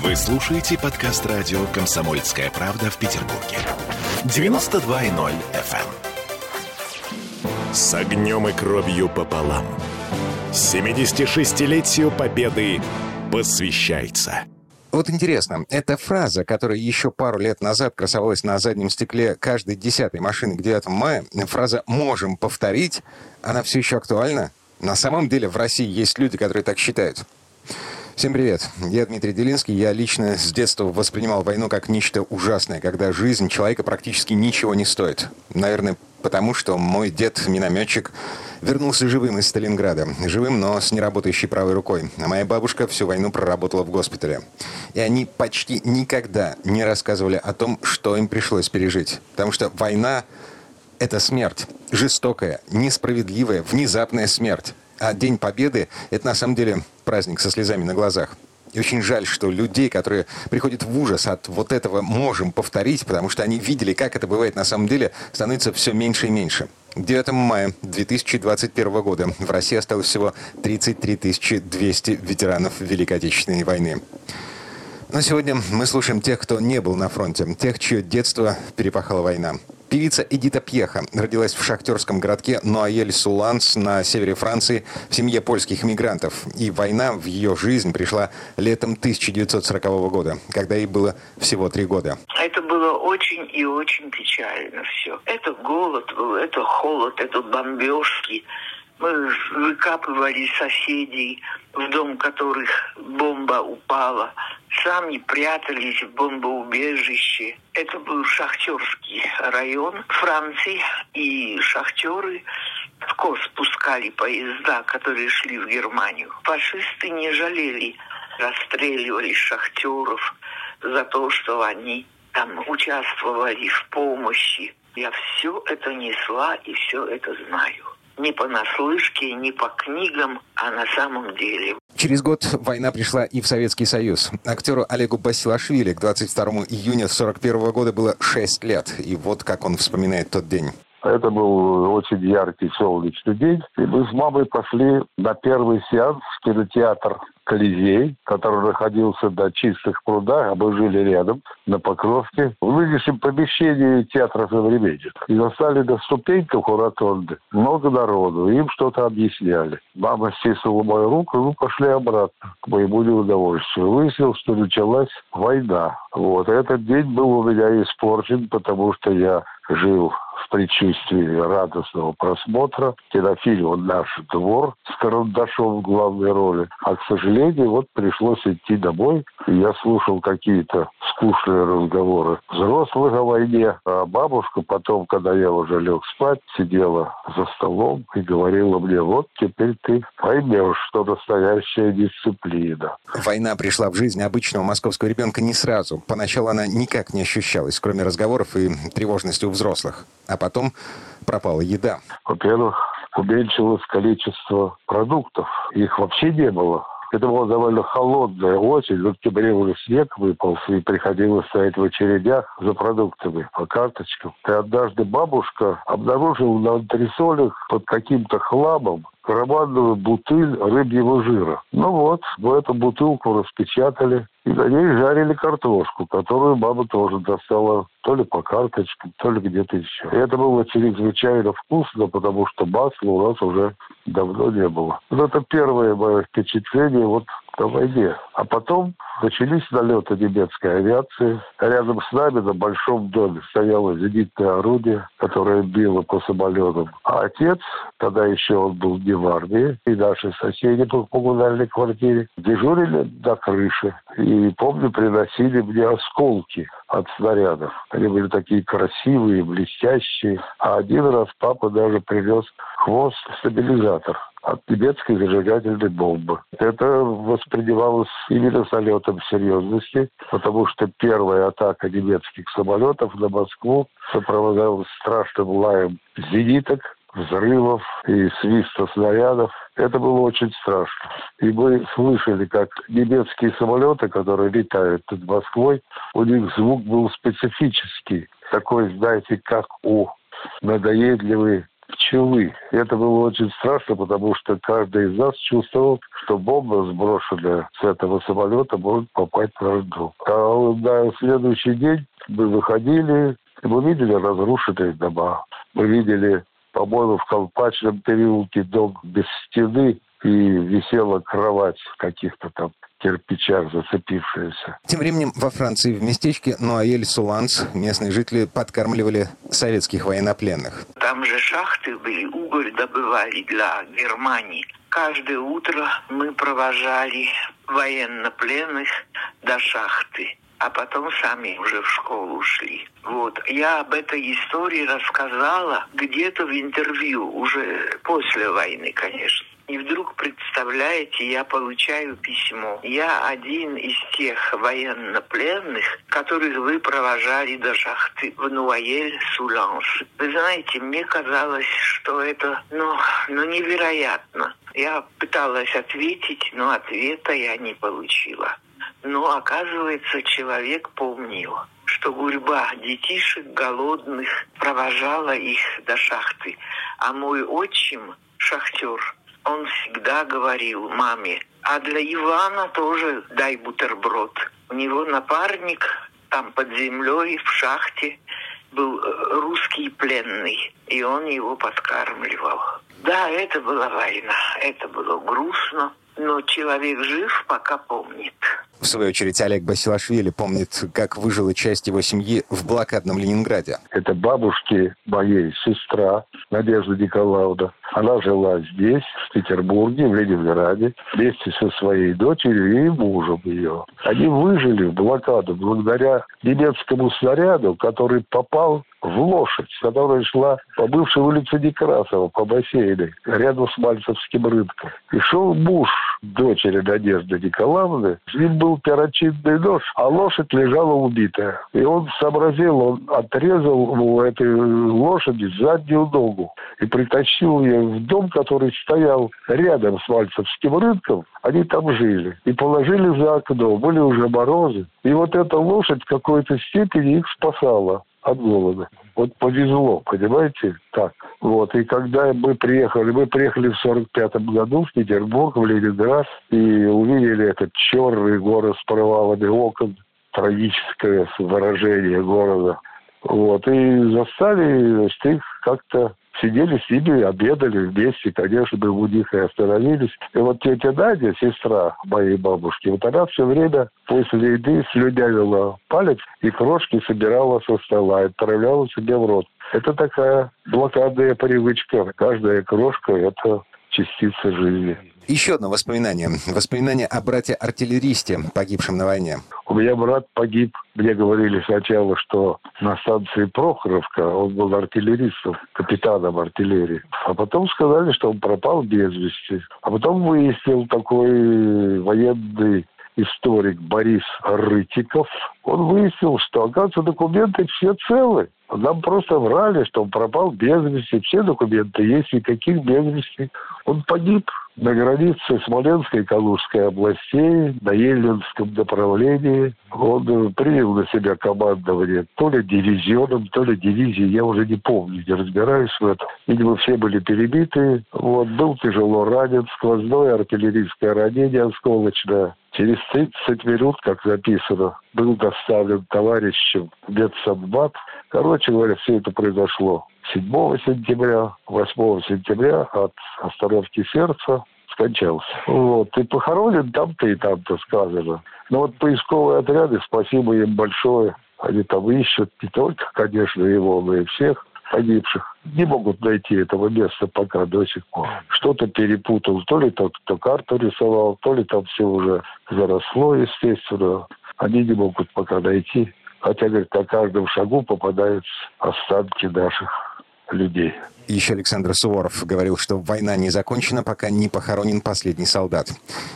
Вы слушаете подкаст радио «Комсомольская правда» в Петербурге. 92.0 FM. эм. С огнем и кровью пополам. 76-летию Победы посвящается. Вот интересно, эта фраза, которая еще пару лет назад красовалась на заднем стекле каждой десятой машины к 9 мая, фраза «можем повторить», она все еще актуальна? На самом деле в России есть люди, которые так считают. Всем привет. Я Дмитрий Делинский. Я лично с детства воспринимал войну как нечто ужасное, когда жизнь человека практически ничего не стоит. Наверное, потому что мой дед, минометчик, вернулся живым из Сталинграда. Живым, но с неработающей правой рукой. А моя бабушка всю войну проработала в госпитале. И они почти никогда не рассказывали о том, что им пришлось пережить. Потому что война — это смерть. Жестокая, несправедливая, внезапная смерть. А День Победы — это на самом деле праздник со слезами на глазах. И очень жаль, что людей, которые приходят в ужас от вот этого, можем повторить, потому что они видели, как это бывает на самом деле, становится все меньше и меньше. К 9 мая 2021 года в России осталось всего 33 200 ветеранов Великой Отечественной войны. Но сегодня мы слушаем тех, кто не был на фронте, тех, чье детство перепахала война. Певица Эдита Пьеха родилась в шахтерском городке Нуаель-Суланс на севере Франции в семье польских мигрантов. И война в ее жизнь пришла летом 1940 года, когда ей было всего три года. Это было очень и очень печально все. Это голод был, это холод, это бомбежки. Выкапывали соседей, в дом которых бомба упала. Сами прятались в бомбоубежище. Это был шахтерский район Франции. И шахтеры в Кос пускали поезда, которые шли в Германию. Фашисты не жалели, расстреливали шахтеров за то, что они там участвовали в помощи. Я все это несла и все это знаю не понаслышке, не по книгам, а на самом деле. Через год война пришла и в Советский Союз. Актеру Олегу Басилашвили к 22 июня 1941 года было 6 лет. И вот как он вспоминает тот день. Это был очень яркий солнечный день. И мы с мамой пошли на первый сеанс в кинотеатр Колизей, который находился на чистых прудах, а мы жили рядом, на Покровке, в нынешнем помещении театра «Современник». И застали на ступеньках у ротонды много народу, им что-то объясняли. Мама стиснула мою руку, и мы пошли обратно, к моему неудовольствию. Выяснилось, что началась война. Вот. Этот день был у меня испорчен, потому что я жил в предчувствии радостного просмотра кинофильма «Наш двор» с Карандашом в главной роли. А, к сожалению, вот пришлось идти домой, я слушал какие-то скучные разговоры взрослых о войне. А бабушка потом, когда я уже лег спать, сидела за столом и говорила мне, вот теперь ты поймешь, что настоящая дисциплина. Война пришла в жизнь обычного московского ребенка не сразу. Поначалу она никак не ощущалась, кроме разговоров и тревожности у взрослых а потом пропала еда. Во-первых, уменьшилось количество продуктов. Их вообще не было. Это была довольно холодная осень. В октябре уже снег выпал, и приходилось стоять в очередях за продуктами по карточкам. И однажды бабушка обнаружила на антресолях под каким-то хламом карманную бутыль рыбьего жира. Ну вот, в эту бутылку распечатали и на ней жарили картошку, которую мама тоже достала то ли по карточкам, то ли где-то еще. И это было чрезвычайно вкусно, потому что масла у нас уже давно не было. Вот это первое мое впечатление вот на войне. А потом начались налеты немецкой авиации. Рядом с нами на большом доме стояло зенитное орудие, которое било по самолетам. А отец, тогда еще он был не в армии, и наши соседи по коммунальной квартире дежурили на крыше. И, помню, приносили мне осколки от снарядов. Они были такие красивые, блестящие. А один раз папа даже привез хвост стабилизатор от немецкой зажигательной бомбы. Это воспринималось именно самолетом серьезности, потому что первая атака немецких самолетов на Москву сопровождалась страшным лаем зениток, взрывов и свиста снарядов. Это было очень страшно. И мы слышали, как немецкие самолеты, которые летают над Москвой, у них звук был специфический. Такой, знаете, как у надоедливой пчелы. Это было очень страшно, потому что каждый из нас чувствовал, что бомба, сброшенная с этого самолета, может попасть в наш дом. А на следующий день мы выходили, и мы видели разрушенные дома. Мы видели, по-моему, в Колпачном переулке дом без стены, и висела кровать каких-то там кирпичах зацепившаяся. Тем временем во Франции в местечке Нуаэль-Суланс местные жители подкармливали советских военнопленных. Там же шахты были, уголь добывали для Германии. Каждое утро мы провожали военнопленных до шахты а потом сами уже в школу ушли. Вот. Я об этой истории рассказала где-то в интервью, уже после войны, конечно. И вдруг, представляете, я получаю письмо. Я один из тех военнопленных, которых вы провожали до шахты в Нуаель-Суланс. Вы знаете, мне казалось, что это, ну, ну, невероятно. Я пыталась ответить, но ответа я не получила. Но, оказывается, человек помнил, что гурьба детишек голодных провожала их до шахты. А мой отчим, шахтер, он всегда говорил маме, а для Ивана тоже дай бутерброд. У него напарник там под землей в шахте был э, русский пленный, и он его подкармливал. Да, это была война, это было грустно, но человек жив, пока помнит. В свою очередь, Олег Басилашвили помнит, как выжила часть его семьи в блокадном Ленинграде. Это бабушки моей сестра Надежда Николаевна. Она жила здесь, в Петербурге, в Ленинграде, вместе со своей дочерью и мужем ее. Они выжили в блокаду благодаря немецкому снаряду, который попал в лошадь, которая шла по бывшей улице Некрасова, по бассейну, рядом с Мальцевским рынком. И шел муж дочери Надежды Николаевны, с ним был перочинный нож, а лошадь лежала убитая. И он сообразил, он отрезал у этой лошади заднюю ногу и притащил ее в дом, который стоял рядом с Мальцевским рынком. Они там жили. И положили за окно. Были уже морозы. И вот эта лошадь в какой-то степени их спасала от голода. Вот повезло, понимаете, так. Вот, и когда мы приехали, мы приехали в 45 году в Петербург, в Ленинград, и увидели этот черный город с провалами окон, трагическое выражение города. Вот, и застали значит, их как-то сидели с ними, обедали вместе, конечно, мы у них и остановились. И вот тетя Надя, сестра моей бабушки, вот она все время после еды слюнявила палец и крошки собирала со стола и отправляла себе в рот. Это такая блокадная привычка. Каждая крошка – это частица жизни. Еще одно воспоминание. Воспоминание о брате-артиллеристе, погибшем на войне. У меня брат погиб. Мне говорили сначала, что на станции Прохоровка он был артиллеристом, капитаном артиллерии. А потом сказали, что он пропал без вести. А потом выяснил такой военный историк Борис Рытиков, он выяснил, что, оказывается, документы все целы. Нам просто врали, что он пропал без вести. Все документы есть, никаких без вести. Он погиб на границе Смоленской и Калужской областей, на Ельнинском направлении. Он принял на себя командование то ли дивизионом, то ли дивизией, я уже не помню, не разбираюсь в этом. Видимо, все были перебиты. Вот, был тяжело ранен, сквозное артиллерийское ранение осколочное. Через 30 минут, как записано, был доставлен товарищем медсанбат. Короче говоря, все это произошло 7 сентября, 8 сентября от остановки сердца скончался. Вот. И похоронен там-то и там-то сказано. Но вот поисковые отряды, спасибо им большое. Они там ищут не только, конечно, его, но и всех погибших. Не могут найти этого места пока до сих пор. Что-то перепутал. То ли тот, кто карту рисовал, то ли там все уже заросло, естественно. Они не могут пока найти. Хотя, говорит, на каждом шагу попадаются останки наших людей. Еще Александр Суворов говорил, что война не закончена, пока не похоронен последний солдат.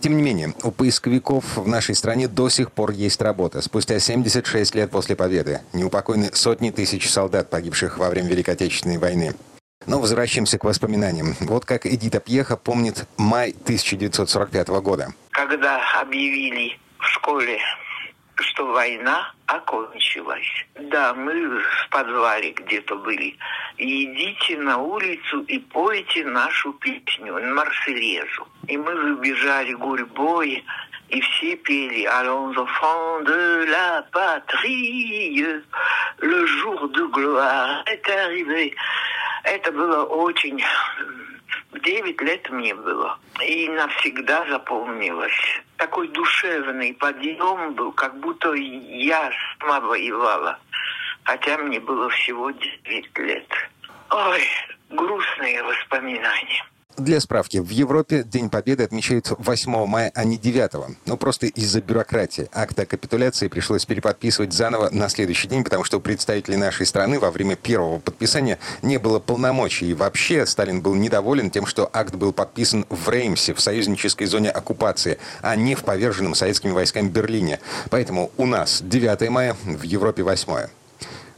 Тем не менее, у поисковиков в нашей стране до сих пор есть работа. Спустя 76 лет после победы неупокойны сотни тысяч солдат, погибших во время Великой Отечественной войны. Но возвращаемся к воспоминаниям. Вот как Эдита Пьеха помнит май 1945 года. Когда объявили в школе что война окончилась. Да, мы в подвале где-то были. идите на улицу и пойте нашу песню, Марселезу. И мы выбежали гурьбой, и все пели «Allons enfants de la patrie, le jour de gloire est arrivé». Это было очень Девять лет мне было. И навсегда запомнилось. Такой душевный подъем был, как будто я сама воевала. Хотя мне было всего девять лет. Ой, грустные воспоминания. Для справки, в Европе День Победы отмечают 8 мая, а не 9. Ну, просто из-за бюрократии. Акт о капитуляции пришлось переподписывать заново на следующий день, потому что у представителей нашей страны во время первого подписания не было полномочий. И вообще Сталин был недоволен тем, что акт был подписан в Реймсе, в союзнической зоне оккупации, а не в поверженном советскими войсками Берлине. Поэтому у нас 9 мая, в Европе 8.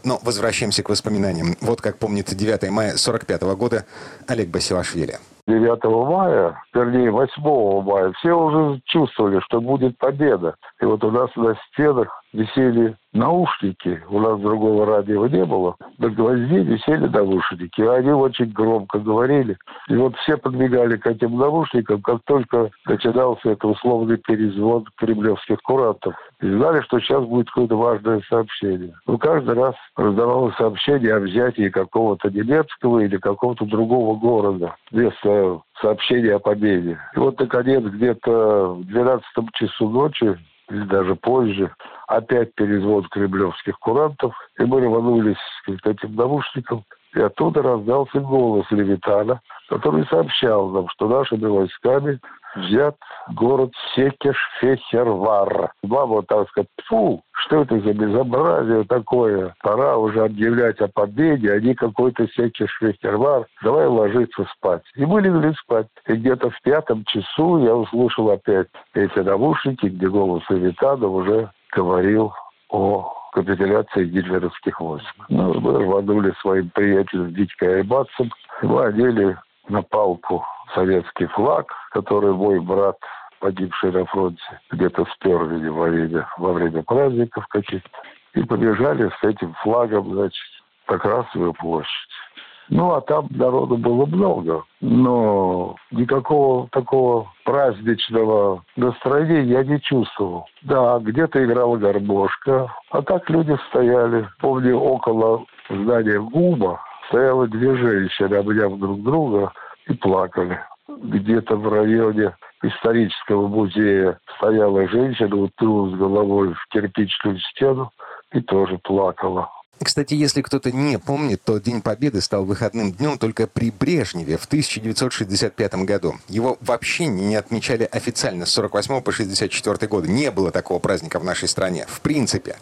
Но возвращаемся к воспоминаниям. Вот как помнит 9 мая 45 года Олег Басилашвили. 9 мая, вернее 8 мая, все уже чувствовали, что будет победа. И вот у нас на стенах висели наушники, у нас другого радио не было, на гвозде висели наушники, они очень громко говорили. И вот все подбегали к этим наушникам, как только начинался это условный перезвон кремлевских курантов. И знали, что сейчас будет какое-то важное сообщение. Но каждый раз раздавалось сообщение о взятии какого-то немецкого или какого-то другого города вместо сообщения о победе. И вот, наконец, где-то в 12 часу ночи или даже позже, опять перезвод кремлевских курантов, и мы рванулись к этим наушникам, и оттуда раздался голос Левитана, который сообщал нам, что нашими войсками взят город Секеш-Фехервар. Мама, так сказать, фу, что это за безобразие такое? Пора уже объявлять о победе, а не какой-то Секеш-Фехервар. Давай ложиться спать. И мы легли спать. И где-то в пятом часу я услышал опять эти наушники, где голос Левитана уже говорил о капитуляции гитлеровских войск. Ну, мы рванули своим приятелем Дитькой Айбатцем. Мы одели на палку советский флаг, который мой брат, погибший на фронте, где-то сперли во время, во время праздников каких-то. И побежали с этим флагом, значит, на Красную площадь. Ну, а там народу было много, но никакого такого праздничного настроения я не чувствовал. Да, где-то играла гармошка, а так люди стояли. Помню, около здания ГУМа стояло две женщины, обняв друг друга, и плакали. Где-то в районе исторического музея стояла женщина, уткнулась головой в кирпичную стену и тоже плакала. Кстати, если кто-то не помнит, то День Победы стал выходным днем только при Брежневе в 1965 году. Его вообще не отмечали официально с 48 по 64 годы. Не было такого праздника в нашей стране. В принципе.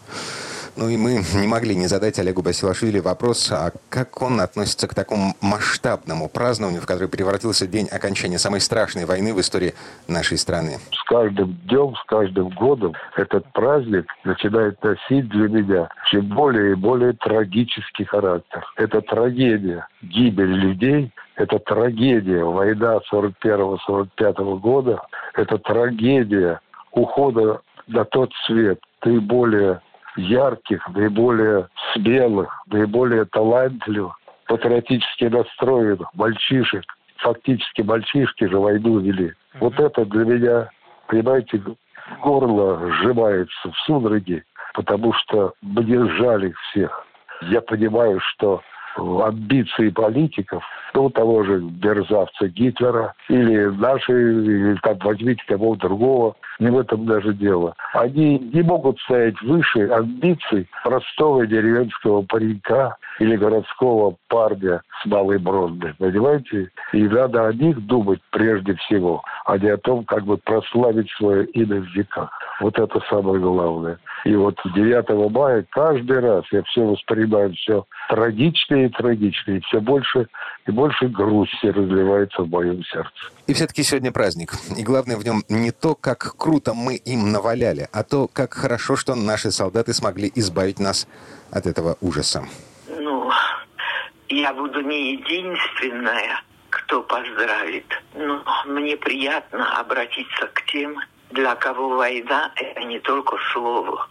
Ну и мы не могли не задать Олегу Басилашвили вопрос, а как он относится к такому масштабному празднованию, в который превратился день окончания самой страшной войны в истории нашей страны. С каждым днем, с каждым годом этот праздник начинает носить для меня чем более и более трагический характер. Это трагедия, гибель людей, это трагедия, война 41-45 года, это трагедия ухода на тот свет наиболее ярких, наиболее смелых, наиболее талантливых, патриотически настроенных мальчишек. Фактически мальчишки же войну вели. Mm-hmm. Вот это для меня, понимаете, горло сжимается в судороги, потому что мне жаль их всех. Я понимаю, что амбиции политиков, ну, того же мерзавца Гитлера, или наши, или там возьмите кого другого, не в этом даже дело. Они не могут стоять выше амбиций простого деревенского паренька или городского парня с малой бронзой, понимаете? И надо о них думать прежде всего, а не о том, как бы прославить свое имя в веках. Вот это самое главное. И вот 9 мая каждый раз я все воспринимаю все трагичнее и трагичнее. И все больше и больше грусти разливается в моем сердце. И все-таки сегодня праздник. И главное в нем не то, как круто мы им наваляли, а то, как хорошо, что наши солдаты смогли избавить нас от этого ужаса. Ну, я буду не единственная, кто поздравит. Но мне приятно обратиться к тем, для кого война – это не только слово,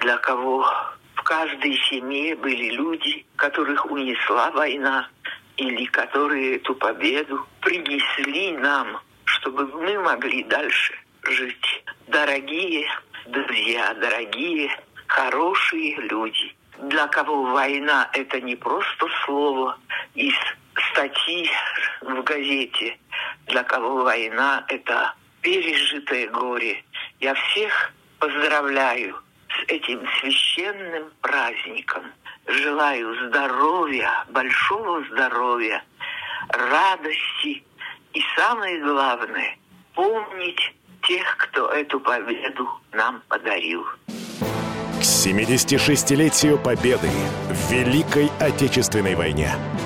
для кого в каждой семье были люди, которых унесла война, или которые эту победу принесли нам, чтобы мы могли дальше жить. Дорогие друзья, дорогие, хорошие люди, для кого война – это не просто слово из статьи в газете, для кого война – это пережитое горе. Я всех поздравляю с этим священным праздником. Желаю здоровья, большого здоровья, радости и самое главное – помнить тех, кто эту победу нам подарил. К 76-летию Победы в Великой Отечественной войне –